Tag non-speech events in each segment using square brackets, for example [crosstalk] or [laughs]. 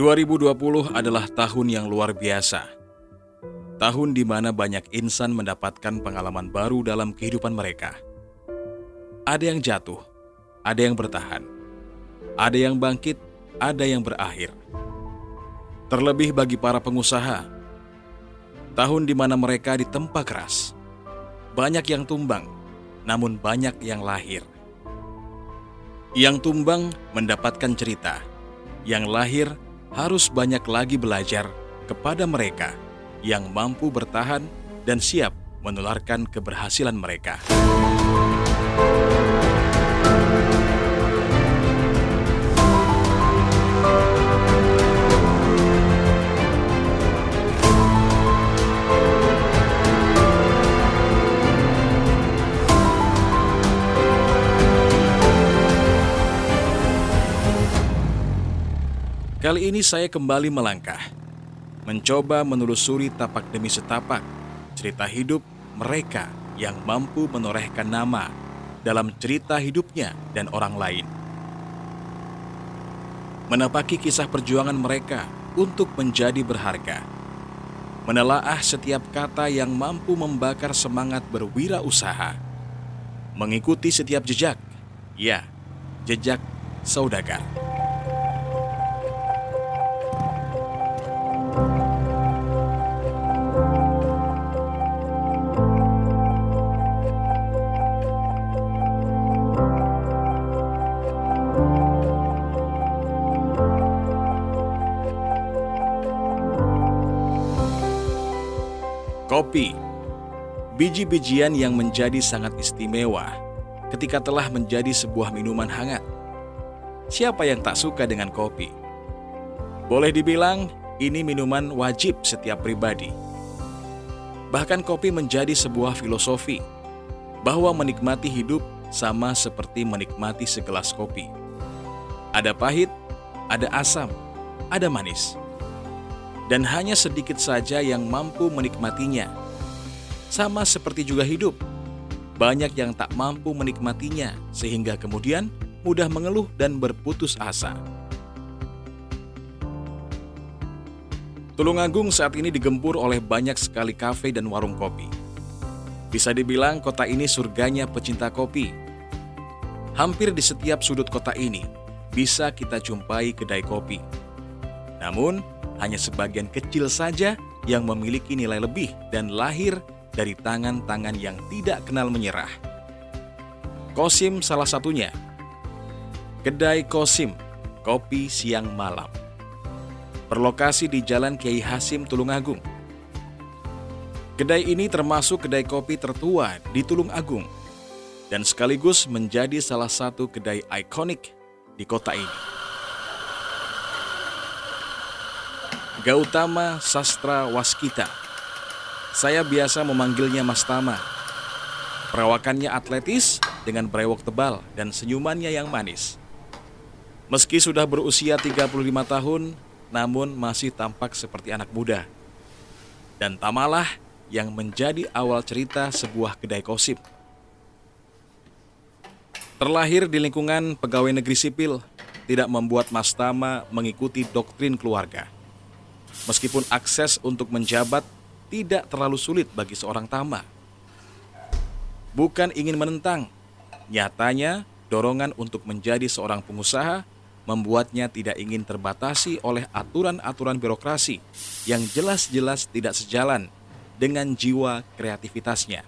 2020 adalah tahun yang luar biasa. Tahun di mana banyak insan mendapatkan pengalaman baru dalam kehidupan mereka. Ada yang jatuh, ada yang bertahan, ada yang bangkit, ada yang berakhir. Terlebih bagi para pengusaha, tahun di mana mereka ditempa keras. Banyak yang tumbang, namun banyak yang lahir. Yang tumbang mendapatkan cerita, yang lahir harus banyak lagi belajar kepada mereka yang mampu bertahan dan siap menularkan keberhasilan mereka. Kali ini saya kembali melangkah, mencoba menelusuri tapak demi setapak cerita hidup mereka yang mampu menorehkan nama dalam cerita hidupnya dan orang lain. Menapaki kisah perjuangan mereka untuk menjadi berharga. Menelaah setiap kata yang mampu membakar semangat berwirausaha. Mengikuti setiap jejak, ya, jejak saudagar. Kopi, biji-bijian yang menjadi sangat istimewa ketika telah menjadi sebuah minuman hangat. Siapa yang tak suka dengan kopi? Boleh dibilang ini minuman wajib setiap pribadi. Bahkan kopi menjadi sebuah filosofi bahwa menikmati hidup sama seperti menikmati segelas kopi. Ada pahit, ada asam, ada manis dan hanya sedikit saja yang mampu menikmatinya. Sama seperti juga hidup, banyak yang tak mampu menikmatinya, sehingga kemudian mudah mengeluh dan berputus asa. Tulungagung saat ini digempur oleh banyak sekali kafe dan warung kopi. Bisa dibilang kota ini surganya pecinta kopi. Hampir di setiap sudut kota ini bisa kita jumpai kedai kopi. Namun, hanya sebagian kecil saja yang memiliki nilai lebih dan lahir dari tangan-tangan yang tidak kenal menyerah. Kosim salah satunya. Kedai Kosim, kopi siang malam. Berlokasi di Jalan Kiai Hasim Tulungagung. Kedai ini termasuk kedai kopi tertua di Tulung Agung dan sekaligus menjadi salah satu kedai ikonik di kota ini. Gautama Sastra Waskita. Saya biasa memanggilnya Mas Tama. Perawakannya atletis dengan brewok tebal dan senyumannya yang manis. Meski sudah berusia 35 tahun, namun masih tampak seperti anak muda. Dan Tamalah yang menjadi awal cerita sebuah kedai kosip. Terlahir di lingkungan pegawai negeri sipil, tidak membuat Mas Tama mengikuti doktrin keluarga. Meskipun akses untuk menjabat tidak terlalu sulit bagi seorang Tama. Bukan ingin menentang, nyatanya dorongan untuk menjadi seorang pengusaha membuatnya tidak ingin terbatasi oleh aturan-aturan birokrasi yang jelas-jelas tidak sejalan dengan jiwa kreativitasnya.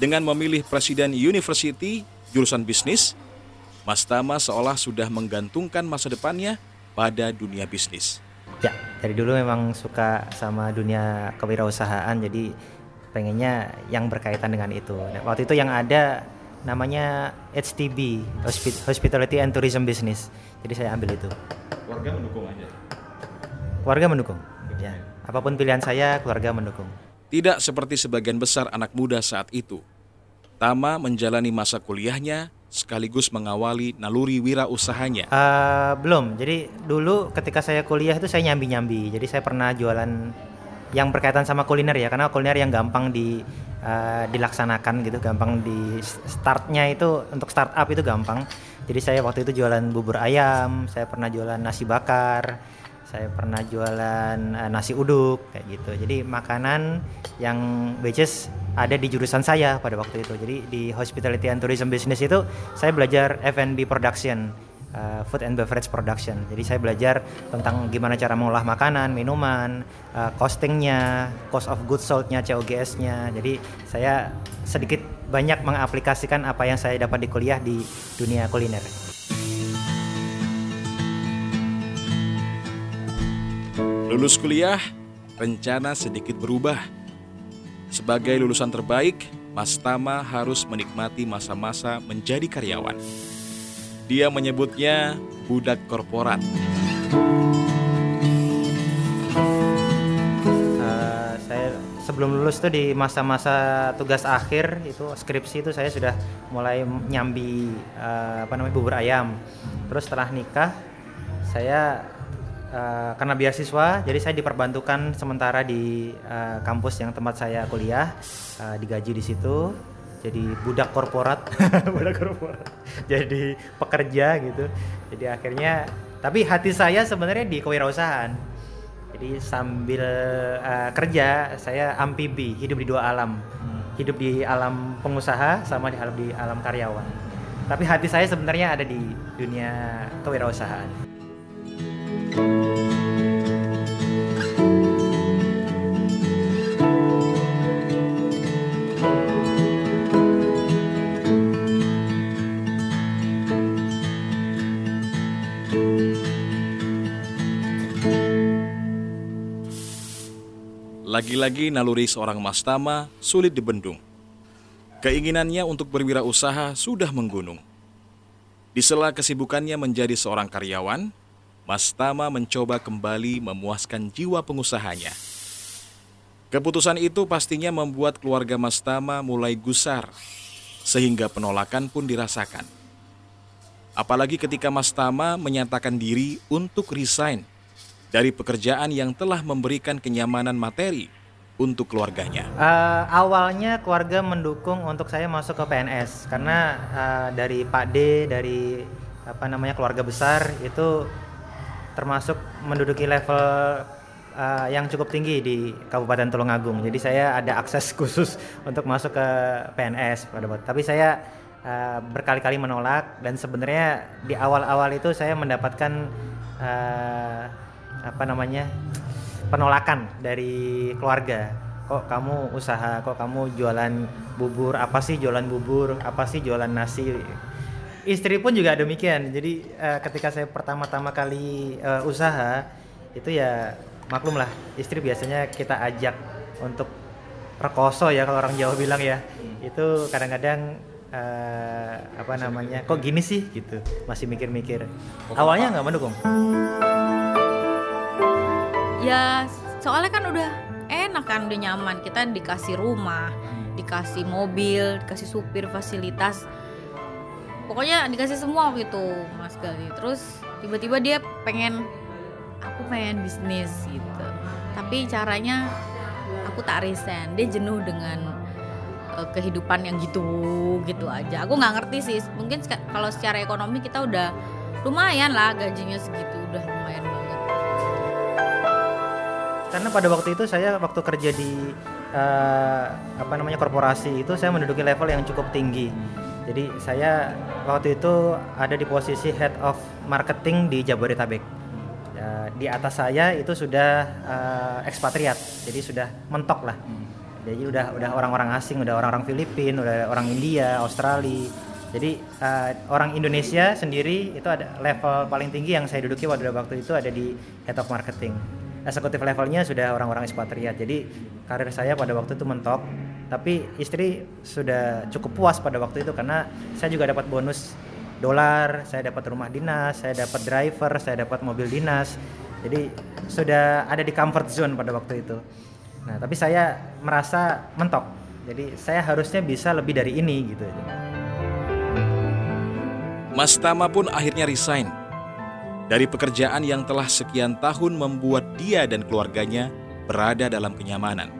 Dengan memilih Presiden University jurusan bisnis, Mas Tama seolah sudah menggantungkan masa depannya pada dunia bisnis? Ya, dari dulu memang suka sama dunia kewirausahaan, jadi pengennya yang berkaitan dengan itu. Nah, waktu itu yang ada namanya HTB, Hospitality and Tourism Business. Jadi saya ambil itu. Keluarga mendukung aja. Keluarga mendukung. Ya, apa pun pilihan saya, keluarga mendukung. Tidak seperti sebagian besar anak muda saat itu. Tama menjalani masa kuliahnya sekaligus mengawali naluri wira usahanya? Uh, belum. Jadi dulu ketika saya kuliah itu saya nyambi-nyambi. Jadi saya pernah jualan yang berkaitan sama kuliner ya, karena kuliner yang gampang di uh, dilaksanakan gitu, gampang di startnya itu untuk startup itu gampang. Jadi saya waktu itu jualan bubur ayam, saya pernah jualan nasi bakar, saya pernah jualan uh, nasi uduk kayak gitu. Jadi makanan yang which ada di jurusan saya pada waktu itu. Jadi di hospitality and tourism business itu saya belajar F&B production uh, food and beverage production. Jadi saya belajar tentang gimana cara mengolah makanan, minuman, uh, costingnya, cost of goods sold-nya, COGS-nya. Jadi saya sedikit banyak mengaplikasikan apa yang saya dapat di kuliah di dunia kuliner. Lulus kuliah, rencana sedikit berubah. Sebagai lulusan terbaik, Mas Tama harus menikmati masa-masa menjadi karyawan. Dia menyebutnya budak korporat. Uh, saya sebelum lulus tuh di masa-masa tugas akhir itu skripsi itu saya sudah mulai nyambi uh, apa namanya bubur ayam. Terus setelah nikah saya uh, karena beasiswa jadi saya diperbantukan sementara di uh, kampus yang tempat saya kuliah uh, digaji di situ. Jadi budak korporat. [laughs] Budak korporat. Jadi pekerja gitu. Jadi akhirnya tapi hati saya sebenarnya di kewirausahaan. Jadi sambil uh, kerja saya amfibi hidup di dua alam. Hmm. hidup di alam pengusaha sama di alam di alam karyawan. Tapi hati saya sebenarnya ada di dunia kewirausahaan Lagi-lagi naluri seorang Mastama sulit dibendung. Keinginannya untuk berwirausaha sudah menggunung. Di sela kesibukannya menjadi seorang karyawan, Mastama mencoba kembali memuaskan jiwa pengusahanya. Keputusan itu pastinya membuat keluarga Mastama mulai gusar, sehingga penolakan pun dirasakan. Apalagi ketika Mastama menyatakan diri untuk resign dari pekerjaan yang telah memberikan kenyamanan materi untuk keluarganya? Uh, awalnya keluarga mendukung untuk saya masuk ke PNS karena uh, dari Pak D dari apa namanya keluarga besar itu termasuk menduduki level uh, yang cukup tinggi di Kabupaten Tulungagung. Jadi saya ada akses [laughs] khusus untuk masuk ke PNS pada waktu. Tapi saya uh, berkali-kali menolak dan sebenarnya di awal-awal itu saya mendapatkan uh, apa namanya penolakan dari keluarga. Kok kamu usaha? Kok kamu jualan bubur? Apa sih jualan bubur? Apa sih jualan nasi istri pun juga demikian. Jadi uh, ketika saya pertama-tama kali uh, usaha itu ya maklum lah istri biasanya kita ajak untuk rekoso ya kalau orang Jawa bilang ya. Itu kadang-kadang uh, apa namanya kok gini sih? Gitu masih mikir-mikir. Awalnya nggak mendukung? Ya soalnya kan udah enak kan udah nyaman. Kita dikasih rumah hmm. dikasih mobil dikasih supir fasilitas pokoknya dikasih semua gitu mas Gali. Terus tiba-tiba dia pengen aku pengen bisnis gitu. Tapi caranya aku tak resign. Dia jenuh dengan uh, kehidupan yang gitu gitu aja. Aku nggak ngerti sih. Mungkin kalau secara ekonomi kita udah lumayan lah gajinya segitu udah lumayan banget. Karena pada waktu itu saya waktu kerja di uh, apa namanya korporasi itu saya menduduki level yang cukup tinggi. Jadi saya waktu itu ada di posisi head of marketing di Jabodetabek. Uh, di atas saya itu sudah uh, ekspatriat, jadi sudah mentok lah. Jadi udah udah orang-orang asing, udah orang-orang Filipina, udah orang India, Australia. Jadi uh, orang Indonesia sendiri itu ada level paling tinggi yang saya duduki waktu itu ada di head of marketing eksekutif levelnya sudah orang-orang ekspatriat. Jadi karir saya pada waktu itu mentok, tapi istri sudah cukup puas pada waktu itu karena saya juga dapat bonus dolar, saya dapat rumah dinas, saya dapat driver, saya dapat mobil dinas. Jadi sudah ada di comfort zone pada waktu itu. Nah, tapi saya merasa mentok. Jadi saya harusnya bisa lebih dari ini gitu. Mas Tama pun akhirnya resign dari pekerjaan yang telah sekian tahun membuat dia dan keluarganya berada dalam kenyamanan.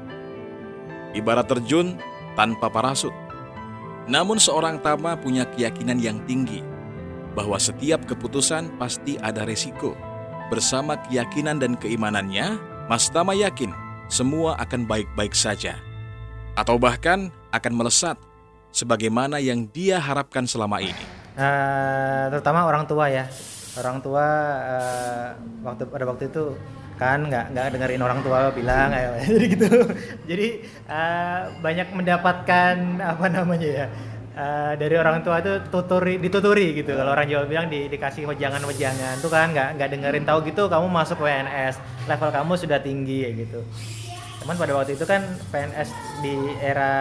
Ibarat terjun tanpa parasut. Namun seorang Tama punya keyakinan yang tinggi bahwa setiap keputusan pasti ada resiko. Bersama keyakinan dan keimanannya, Mas Tama yakin semua akan baik-baik saja. Atau bahkan akan melesat sebagaimana yang dia harapkan selama ini. Uh, terutama orang tua ya. Orang tua uh, waktu pada waktu itu kan nggak nggak dengerin orang tua bilang [laughs] jadi gitu. Jadi uh, banyak mendapatkan apa namanya ya uh, dari orang tua itu tuturi dituturi gitu. Kalau orang Jawa bilang di, dikasih wejangan wejangan tuh kan nggak nggak dengerin tahu gitu kamu masuk PNS level kamu sudah tinggi ya gitu. Cuman pada waktu itu kan PNS di era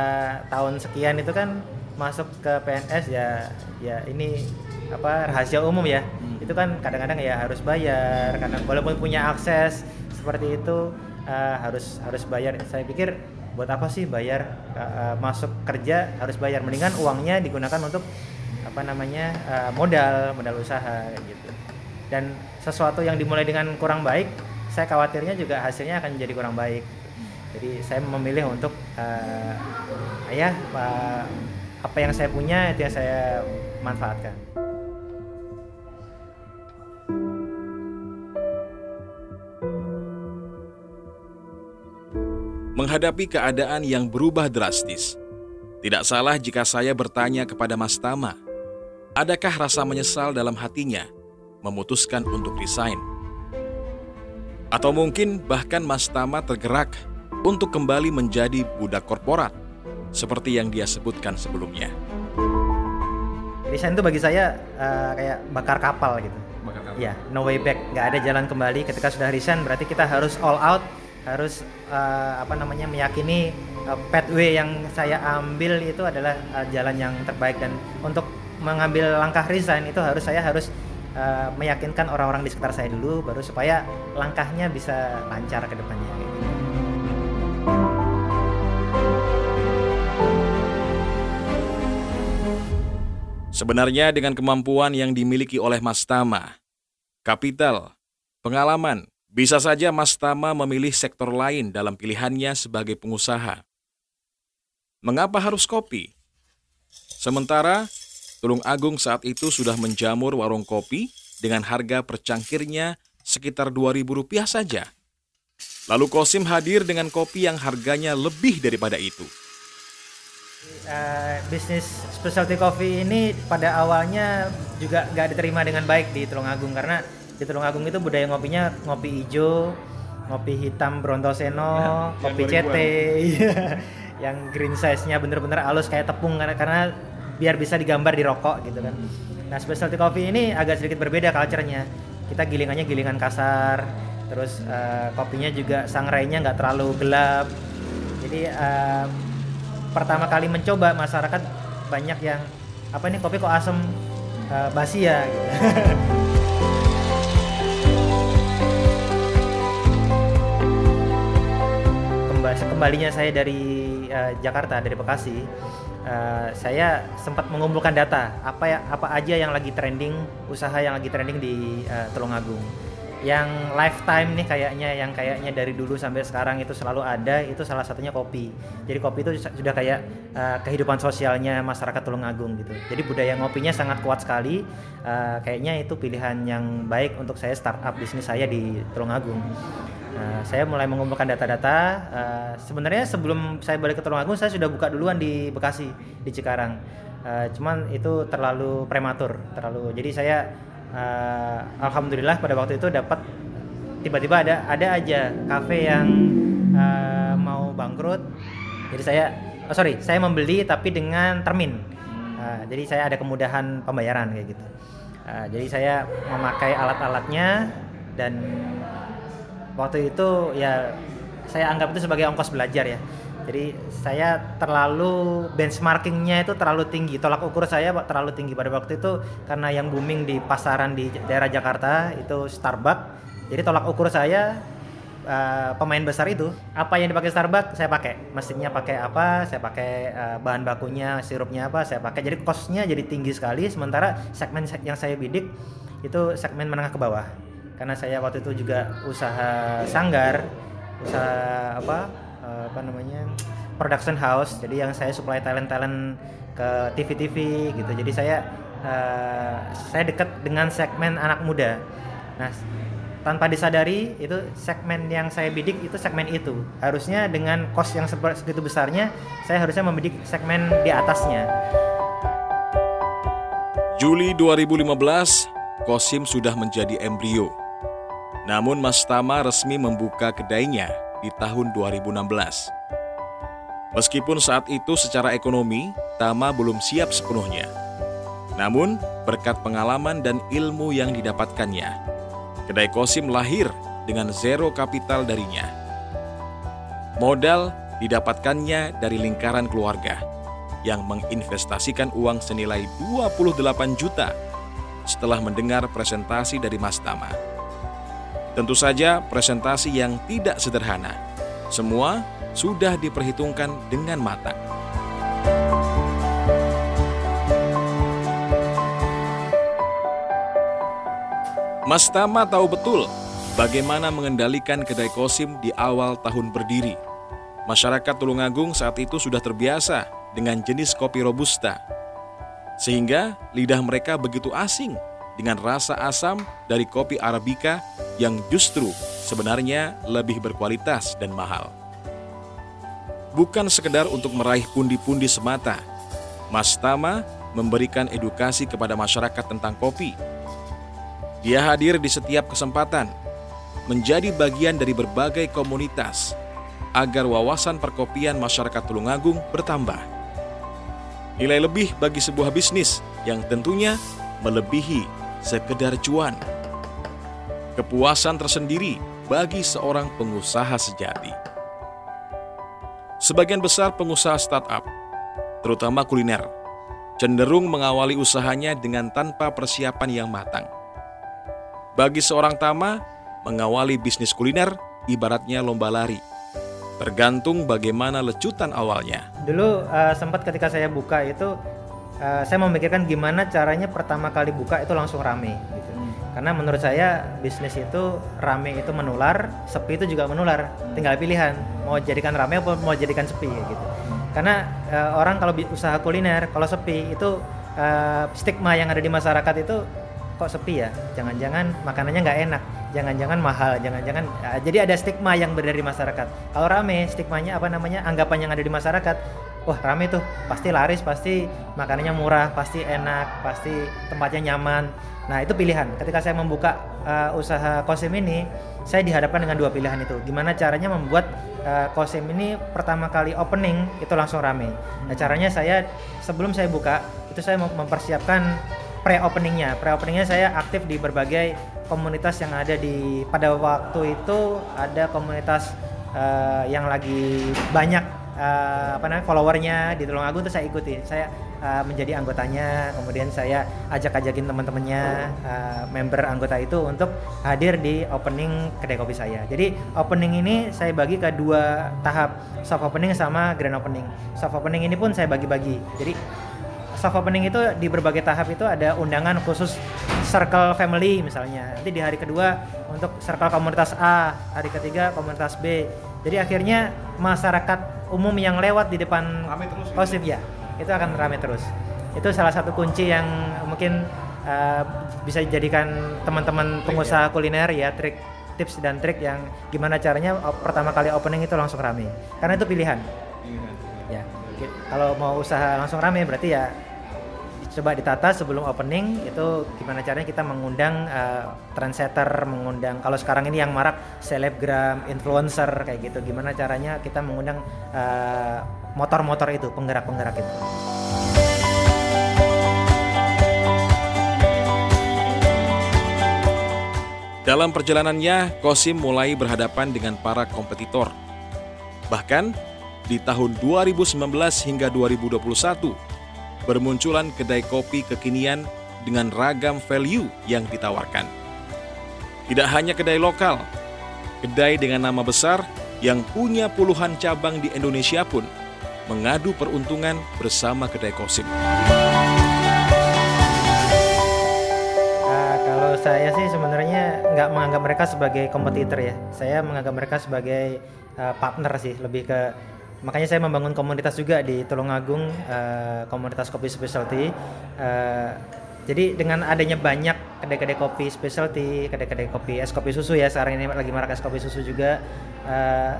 tahun sekian itu kan masuk ke PNS ya ya ini apa rahasia umum ya. Hmm. itu kan kadang-kadang ya harus bayar karena walaupun punya akses seperti itu uh, harus harus bayar. Saya pikir buat apa sih bayar uh, masuk kerja harus bayar? Mendingan uangnya digunakan untuk apa namanya uh, modal modal usaha gitu. Dan sesuatu yang dimulai dengan kurang baik saya khawatirnya juga hasilnya akan jadi kurang baik. Jadi saya memilih untuk uh, ya uh, apa yang saya punya itu yang saya manfaatkan menghadapi keadaan yang berubah drastis. Tidak salah jika saya bertanya kepada Mas Tama, adakah rasa menyesal dalam hatinya memutuskan untuk resign? Atau mungkin bahkan Mas Tama tergerak untuk kembali menjadi budak korporat, seperti yang dia sebutkan sebelumnya. Resign itu bagi saya uh, kayak bakar kapal gitu. Bakar kapal. Ya, no way back, nggak ada jalan kembali. Ketika sudah resign berarti kita harus all out harus uh, apa namanya meyakini uh, pathway yang saya ambil itu adalah uh, jalan yang terbaik dan untuk mengambil langkah resign itu harus saya harus uh, meyakinkan orang-orang di sekitar saya dulu baru supaya langkahnya bisa lancar ke depannya Sebenarnya dengan kemampuan yang dimiliki oleh Mas Tama, kapital, pengalaman, bisa saja Mas Tama memilih sektor lain dalam pilihannya sebagai pengusaha. Mengapa harus kopi? Sementara Tulung Agung saat itu sudah menjamur warung kopi dengan harga percangkirnya sekitar Rp2.000 saja. Lalu Kosim hadir dengan kopi yang harganya lebih daripada itu. Uh, bisnis specialty coffee ini pada awalnya juga gak diterima dengan baik di Tulung Agung karena di Tulungagung itu budaya ngopinya ngopi hijau ngopi hitam Brontoseno ya, kopi CT [laughs] yang green size-nya bener-bener halus kayak tepung karena, karena biar bisa digambar di rokok gitu kan. Nah specialty coffee ini agak sedikit berbeda culture-nya. Kita gilingannya gilingan kasar terus uh, kopinya juga sangrainya nggak terlalu gelap. Jadi uh, pertama kali mencoba masyarakat banyak yang apa ini kopi kok asem uh, basi ya gitu. [laughs] kembalinya saya dari uh, Jakarta dari Bekasi uh, saya sempat mengumpulkan data apa ya apa aja yang lagi trending usaha yang lagi trending di uh, Tulungagung yang lifetime nih kayaknya yang kayaknya dari dulu sampai sekarang itu selalu ada itu salah satunya kopi jadi kopi itu sudah kayak uh, kehidupan sosialnya masyarakat Tulungagung gitu jadi budaya ngopinya sangat kuat sekali uh, kayaknya itu pilihan yang baik untuk saya startup bisnis saya di Tulungagung Nah, saya mulai mengumpulkan data-data. Uh, sebenarnya sebelum saya balik ke Tulungagung, saya sudah buka duluan di Bekasi, di Cikarang. Uh, cuman itu terlalu prematur, terlalu. Jadi saya, uh, alhamdulillah pada waktu itu dapat tiba-tiba ada ada aja kafe yang uh, mau bangkrut. Jadi saya, oh sorry, saya membeli tapi dengan termin. Uh, jadi saya ada kemudahan pembayaran kayak gitu. Uh, jadi saya memakai alat-alatnya dan waktu itu ya saya anggap itu sebagai ongkos belajar ya jadi saya terlalu benchmarkingnya itu terlalu tinggi. Tolak ukur saya terlalu tinggi pada waktu itu karena yang booming di pasaran di daerah Jakarta itu Starbucks. Jadi tolak ukur saya uh, pemain besar itu apa yang dipakai Starbucks saya pakai. Mesinnya pakai apa saya pakai uh, bahan bakunya sirupnya apa saya pakai. Jadi costnya jadi tinggi sekali sementara segmen yang saya bidik itu segmen menengah ke bawah. Karena saya waktu itu juga usaha sanggar usaha apa uh, apa namanya production house jadi yang saya supply talent talent ke TV TV gitu jadi saya uh, saya dekat dengan segmen anak muda. Nah, tanpa disadari itu segmen yang saya bidik itu segmen itu. Harusnya dengan cost yang segitu besarnya, saya harusnya membidik segmen di atasnya. Juli 2015, Kosim sudah menjadi embrio. Namun Mas Tama resmi membuka kedainya di tahun 2016. Meskipun saat itu secara ekonomi, Tama belum siap sepenuhnya. Namun, berkat pengalaman dan ilmu yang didapatkannya, kedai Kosim lahir dengan zero kapital darinya. Modal didapatkannya dari lingkaran keluarga yang menginvestasikan uang senilai 28 juta setelah mendengar presentasi dari Mas Tama. Tentu saja presentasi yang tidak sederhana. Semua sudah diperhitungkan dengan matang. Mas Tama tahu betul bagaimana mengendalikan kedai kosim di awal tahun berdiri. Masyarakat Tulungagung saat itu sudah terbiasa dengan jenis kopi robusta. Sehingga lidah mereka begitu asing dengan rasa asam dari kopi Arabica yang justru sebenarnya lebih berkualitas dan mahal bukan sekedar untuk meraih pundi-pundi semata. Mas Tama memberikan edukasi kepada masyarakat tentang kopi. Dia hadir di setiap kesempatan, menjadi bagian dari berbagai komunitas agar wawasan perkopian masyarakat Tulungagung bertambah. Nilai lebih bagi sebuah bisnis yang tentunya melebihi sekedar cuan. Kepuasan tersendiri bagi seorang pengusaha sejati. Sebagian besar pengusaha startup, terutama kuliner, cenderung mengawali usahanya dengan tanpa persiapan yang matang. Bagi seorang Tama, mengawali bisnis kuliner ibaratnya lomba lari. Tergantung bagaimana lecutan awalnya. Dulu uh, sempat ketika saya buka itu, uh, saya memikirkan gimana caranya pertama kali buka itu langsung rame. Karena menurut saya bisnis itu rame itu menular sepi itu juga menular. Tinggal pilihan mau jadikan rame atau mau jadikan sepi gitu. Karena uh, orang kalau usaha kuliner kalau sepi itu uh, stigma yang ada di masyarakat itu kok sepi ya? Jangan-jangan makanannya nggak enak jangan-jangan mahal jangan-jangan uh, jadi ada stigma yang berada di masyarakat. Kalau rame stigmanya apa namanya? Anggapan yang ada di masyarakat wah rame tuh. Pasti laris pasti makanannya murah pasti enak pasti tempatnya nyaman. Nah itu pilihan. Ketika saya membuka uh, usaha kosim ini saya dihadapkan dengan dua pilihan itu. Gimana caranya membuat uh, kosim ini pertama kali opening itu langsung rame. Nah caranya saya sebelum saya buka itu saya mempersiapkan pre-openingnya. Pre-openingnya saya aktif di berbagai komunitas yang ada di pada waktu itu ada komunitas uh, yang lagi banyak uh, apa namanya followernya di Tulungagung itu saya ikuti. Saya uh, menjadi anggotanya kemudian saya ajak-ajakin teman-temannya uh, member anggota itu untuk hadir di opening kedai kopi saya. Jadi opening ini saya bagi ke dua tahap soft opening sama grand opening. Soft opening ini pun saya bagi-bagi. Jadi soft opening itu di berbagai tahap itu ada undangan khusus circle family misalnya. Nanti di hari kedua untuk circle komunitas A hari ketiga komunitas B jadi akhirnya masyarakat umum yang lewat di depan kosip gitu. ya itu akan ramai terus itu salah satu kunci yang mungkin uh, bisa dijadikan teman-teman pengusaha ya. kuliner ya trik tips dan trik yang gimana caranya pertama kali opening itu langsung rame karena itu pilihan, pilihan. ya kalau mau usaha langsung rame berarti ya coba ditata sebelum opening itu gimana caranya kita mengundang uh, trendsetter, mengundang kalau sekarang ini yang marak selebgram, influencer kayak gitu. Gimana caranya kita mengundang eh, motor-motor itu, penggerak-penggerak itu. Dalam perjalanannya, Kosim mulai berhadapan dengan para kompetitor. Bahkan di tahun 2019 hingga 2021, bermunculan kedai kopi kekinian dengan ragam value yang ditawarkan. Tidak hanya kedai lokal, kedai dengan nama besar yang punya puluhan cabang di Indonesia pun mengadu peruntungan bersama kedai kosim. Uh, kalau saya sih sebenarnya nggak menganggap mereka sebagai kompetitor ya. Saya menganggap mereka sebagai uh, partner sih, lebih ke makanya saya membangun komunitas juga di Tulungagung uh, komunitas kopi specialty uh, Jadi dengan adanya banyak kedai-kedai kopi specialty, kedai-kedai kopi es kopi susu ya sekarang ini lagi marak es kopi susu juga uh,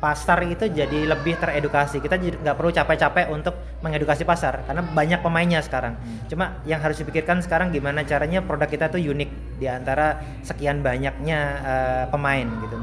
pasar itu jadi lebih teredukasi. Kita nggak perlu capek-capek untuk mengedukasi pasar karena banyak pemainnya sekarang. Cuma yang harus dipikirkan sekarang gimana caranya produk kita tuh unik di antara sekian banyaknya uh, pemain gitu.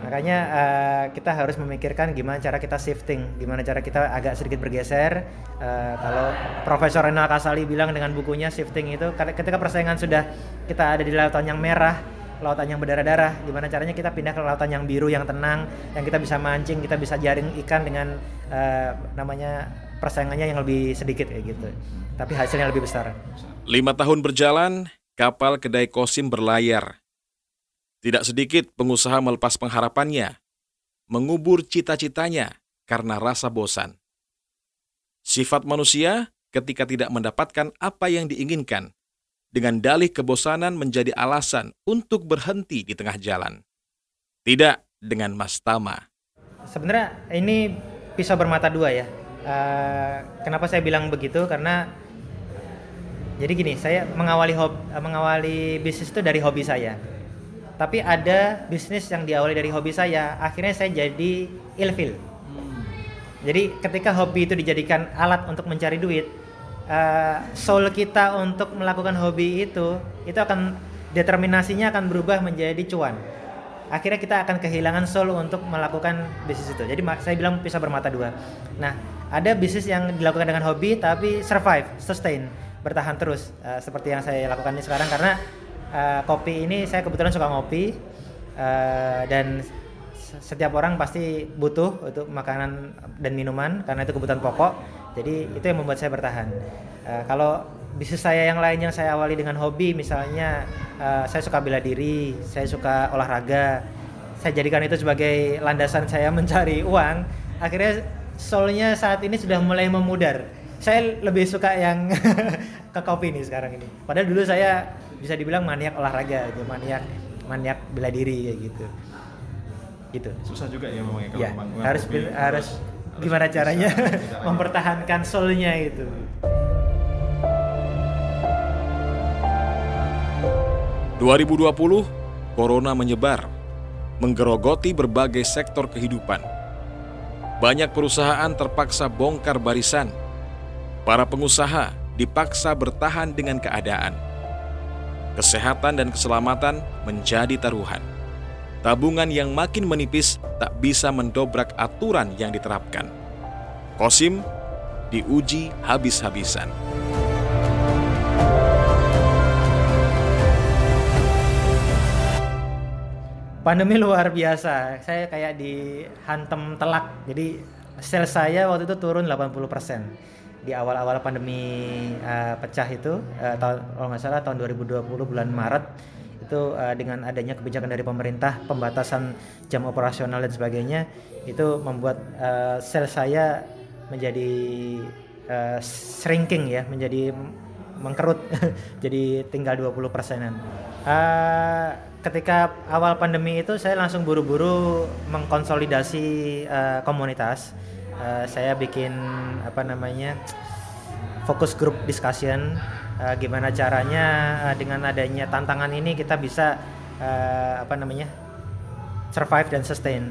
Makanya uh, kita harus memikirkan gimana cara kita shifting, gimana cara kita agak sedikit bergeser. Uh, kalau Profesor Renal Kasali bilang dengan bukunya shifting itu, ketika persaingan sudah kita ada di lautan yang merah, lautan yang berdarah-darah, gimana caranya kita pindah ke lautan yang biru yang tenang, yang kita bisa mancing, kita bisa jaring ikan dengan uh, namanya persaingannya yang lebih sedikit kayak gitu. Tapi hasilnya lebih besar. Lima tahun berjalan, kapal kedai Kosim berlayar tidak sedikit pengusaha melepas pengharapannya, mengubur cita-citanya karena rasa bosan. Sifat manusia ketika tidak mendapatkan apa yang diinginkan, dengan dalih kebosanan menjadi alasan untuk berhenti di tengah jalan. Tidak dengan Mas Tama. Sebenarnya ini pisau bermata dua ya. Uh, kenapa saya bilang begitu? Karena jadi gini, saya mengawali hobi, mengawali bisnis itu dari hobi saya tapi ada bisnis yang diawali dari hobi saya. Akhirnya saya jadi ilfil. Jadi ketika hobi itu dijadikan alat untuk mencari duit uh, soul kita untuk melakukan hobi itu itu akan determinasinya akan berubah menjadi cuan. Akhirnya kita akan kehilangan soul untuk melakukan bisnis itu. Jadi saya bilang bisa bermata dua. Nah ada bisnis yang dilakukan dengan hobi tapi survive sustain bertahan terus uh, seperti yang saya lakukan ini sekarang. Karena uh, kopi ini saya kebetulan suka ngopi uh, dan setiap orang pasti butuh untuk makanan dan minuman karena itu kebutuhan pokok. Jadi itu yang membuat saya bertahan. Uh, kalau bisnis saya yang lain yang saya awali dengan hobi, misalnya uh, saya suka bela diri, saya suka olahraga, saya jadikan itu sebagai landasan saya [laughs] mencari uang. Akhirnya soalnya saat ini sudah mulai memudar. Saya lebih suka yang [laughs] ke kopi nih sekarang ini. Padahal dulu saya bisa dibilang maniak olahraga gitu maniak maniak bela diri kayak gitu. Gitu. Susah juga ya memang kalau ya, harus, harus harus gimana [laughs] caranya mempertahankan soulnya itu ...2020, Corona menyebar, menggerogoti berbagai sektor kehidupan. Banyak perusahaan terpaksa bongkar barisan. Para pengusaha dipaksa bertahan dengan keadaan kesehatan dan keselamatan menjadi taruhan. Tabungan yang makin menipis tak bisa mendobrak aturan yang diterapkan. Kosim diuji habis-habisan. Pandemi luar biasa. Saya kayak dihantam telak. Jadi sel saya waktu itu turun 80 persen di awal-awal pandemi uh, pecah itu uh, tahun kalau nggak salah tahun 2020 bulan Maret itu uh, dengan adanya kebijakan dari pemerintah pembatasan jam operasional dan sebagainya itu membuat uh, sel saya menjadi uh, shrinking ya menjadi mengkerut [laughs] jadi tinggal 20 persenan. Uh, ketika awal pandemi itu saya langsung buru-buru mengkonsolidasi uh, komunitas uh, saya bikin apa namanya fokus group discussion uh, gimana caranya uh, dengan adanya tantangan ini kita bisa uh, apa namanya survive dan sustain.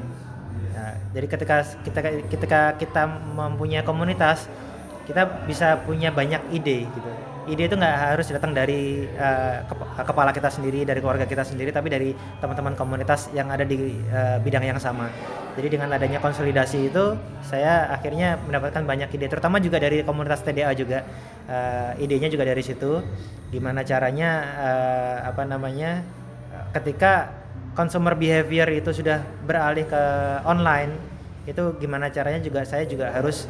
Uh, jadi ketika kita ketika kita mempunyai komunitas kita bisa punya banyak ide gitu. Ide itu nggak harus datang dari uh, kepala kita sendiri dari keluarga kita sendiri tapi dari teman-teman komunitas yang ada di uh, bidang yang sama. Jadi dengan adanya konsolidasi itu saya akhirnya mendapatkan banyak ide terutama juga dari komunitas TDA juga. Uh, idenya juga dari situ. Gimana caranya uh, apa namanya ketika consumer behavior itu sudah beralih ke online itu gimana caranya juga saya juga harus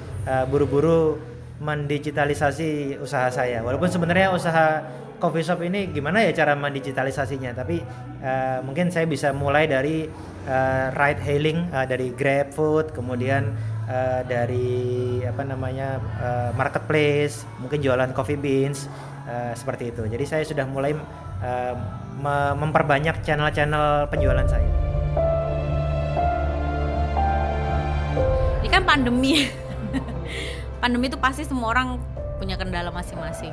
buru-buru uh, mendigitalisasi usaha saya. Walaupun sebenarnya usaha coffee shop ini gimana ya cara mendigitalisasinya, tapi uh, mungkin saya bisa mulai dari uh, ride hailing uh, dari Grab Food, kemudian uh, dari apa namanya uh, marketplace, mungkin jualan coffee beans uh, seperti itu. Jadi saya sudah mulai uh, memperbanyak channel-channel penjualan saya. Ini kan pandemi pandemi itu pasti semua orang punya kendala masing-masing.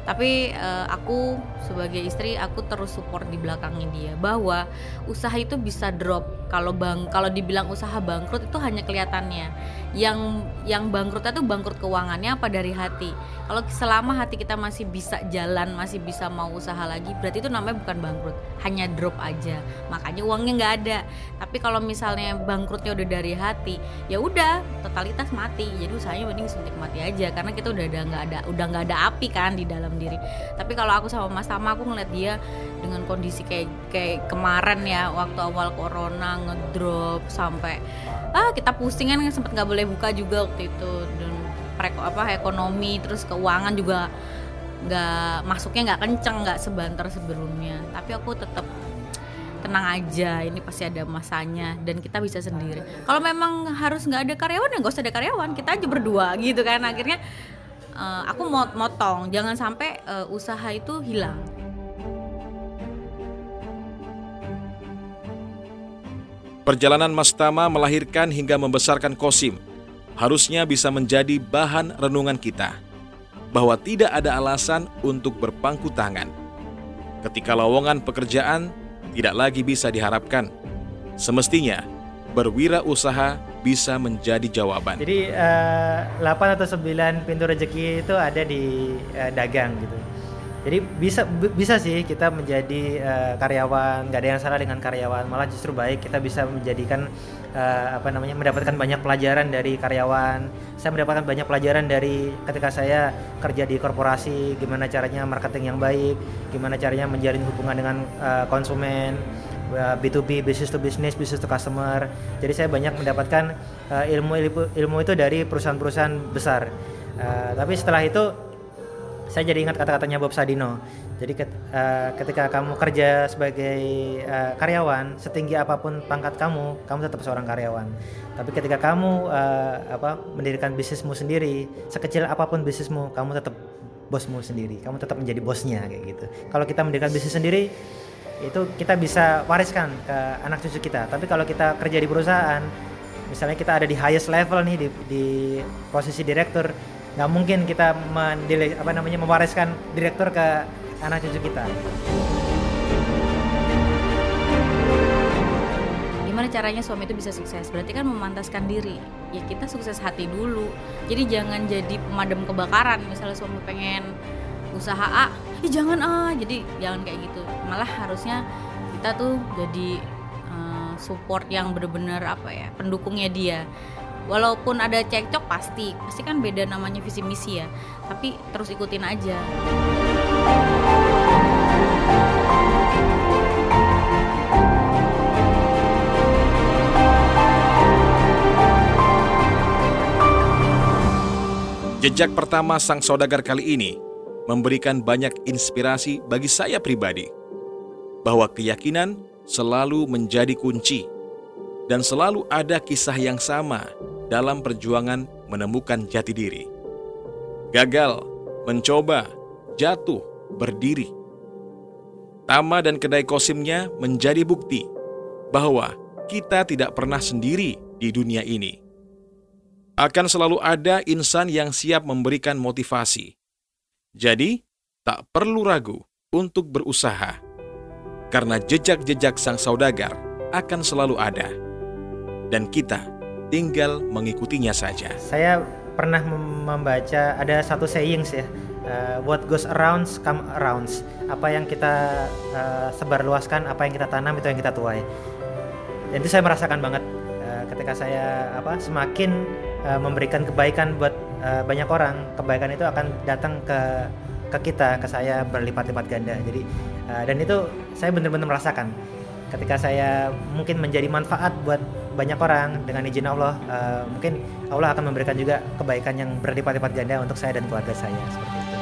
Tapi uh, aku sebagai istri aku terus support di belakangnya dia bahwa usaha itu bisa drop. Kalau bang kalau dibilang usaha bangkrut itu hanya kelihatannya yang yang bangkrutnya itu bangkrut keuangannya apa dari hati? Kalau selama hati kita masih bisa jalan masih bisa mau usaha lagi berarti itu namanya bukan bangkrut. Hanya drop aja. Makanya uangnya nggak ada. Tapi kalau misalnya bangkrutnya udah dari hati ya udah totalitas mati. Jadi usahanya mending suntik mati aja karena kita udah ada nggak ada udah nggak ada api kan di dalam diri. Tapi kalau aku sama Mas Tama aku ngeliat dia dengan kondisi kayak kayak kemarin ya waktu awal corona ngedrop sampai ah kita pusing kan sempet nggak boleh buka juga waktu itu. Dan preko apa ekonomi terus keuangan juga nggak masuknya nggak kenceng nggak sebanter sebelumnya. Tapi aku tetap tenang aja ini pasti ada masanya dan kita bisa sendiri. Kalau memang harus nggak ada karyawan ya nggak usah ada karyawan kita aja berdua gitu kan. Akhirnya uh, aku mau motong jangan sampai uh, usaha itu hilang. Perjalanan Mas Tama melahirkan hingga membesarkan Kosim harusnya bisa menjadi bahan renungan kita bahwa tidak ada alasan untuk berpangku tangan. Ketika lowongan pekerjaan tidak lagi bisa diharapkan, semestinya berwirausaha bisa menjadi jawaban. Jadi uh, eh, 8 atau 9 pintu rezeki itu ada di uh, dagang gitu. Jadi bisa bisa sih kita menjadi uh, karyawan, nggak ada yang salah dengan karyawan, malah justru baik kita bisa menjadikan uh, apa namanya mendapatkan banyak pelajaran dari karyawan. Saya mendapatkan banyak pelajaran dari ketika saya kerja di korporasi, gimana caranya marketing yang baik, gimana caranya menjalin hubungan dengan uh, konsumen B2B, business to business, business to customer. Jadi saya banyak mendapatkan uh, ilmu, ilmu ilmu itu dari perusahaan-perusahaan besar. Uh, tapi setelah itu saya jadi ingat kata-katanya Bob Sadino. Jadi ket, uh, ketika kamu kerja sebagai uh, karyawan, setinggi apa pun pangkat kamu, kamu tetap seorang karyawan. Tapi ketika kamu uh, apa mendirikan bisnismu sendiri, sekecil apa pun bisnismu, kamu tetap bosmu sendiri. Kamu tetap menjadi bosnya kayak gitu. Kalau kita mendirikan bisnis sendiri, itu kita bisa wariskan ke anak cucu kita tapi kalau kita kerja di perusahaan misalnya kita ada di highest level nih di, di posisi direktur nggak mungkin kita mendile, apa namanya mewariskan direktur ke anak cucu kita. Gimana caranya suami itu bisa sukses? Berarti kan memantaskan diri. Ya kita sukses hati dulu. Jadi jangan jadi pemadam kebakaran. Misalnya suami pengen usaha A eh jangan ah jadi jangan kayak gitu. Malah harusnya kita tuh jadi uh, support yang bener-bener apa ya pendukungnya dia walaupun ada cekcok pasti. Pasti kan beda namanya visi misi ya. Tapi terus ikutin aja. Jejak pertama sang saudagar kali ini memberikan banyak inspirasi bagi saya pribadi bahwa keyakinan selalu menjadi kunci dan selalu ada kisah yang sama dalam perjuangan menemukan jati diri. Gagal, mencoba, jatuh, berdiri. Tama dan kedai kosimnya menjadi bukti bahwa kita tidak pernah sendiri di dunia ini. Akan selalu ada insan yang siap memberikan motivasi, jadi, tak perlu ragu untuk berusaha, karena jejak-jejak sang saudagar akan selalu ada, dan kita tinggal mengikutinya saja. Saya pernah membaca ada satu sayings ya, uh, what goes around come around. Apa yang kita uh, sebarluaskan, apa yang kita tanam itu yang kita tuai. Dan itu saya merasakan banget uh, ketika saya apa semakin uh, memberikan kebaikan buat uh, banyak orang kebaikan itu akan datang ke ke kita ke saya berlipat-lipat ganda jadi uh, dan itu saya benar-benar merasakan ketika saya mungkin menjadi manfaat buat banyak orang dengan izin Allah uh, mungkin Allah akan memberikan juga kebaikan yang berlipat-lipat ganda untuk saya dan keluarga saya seperti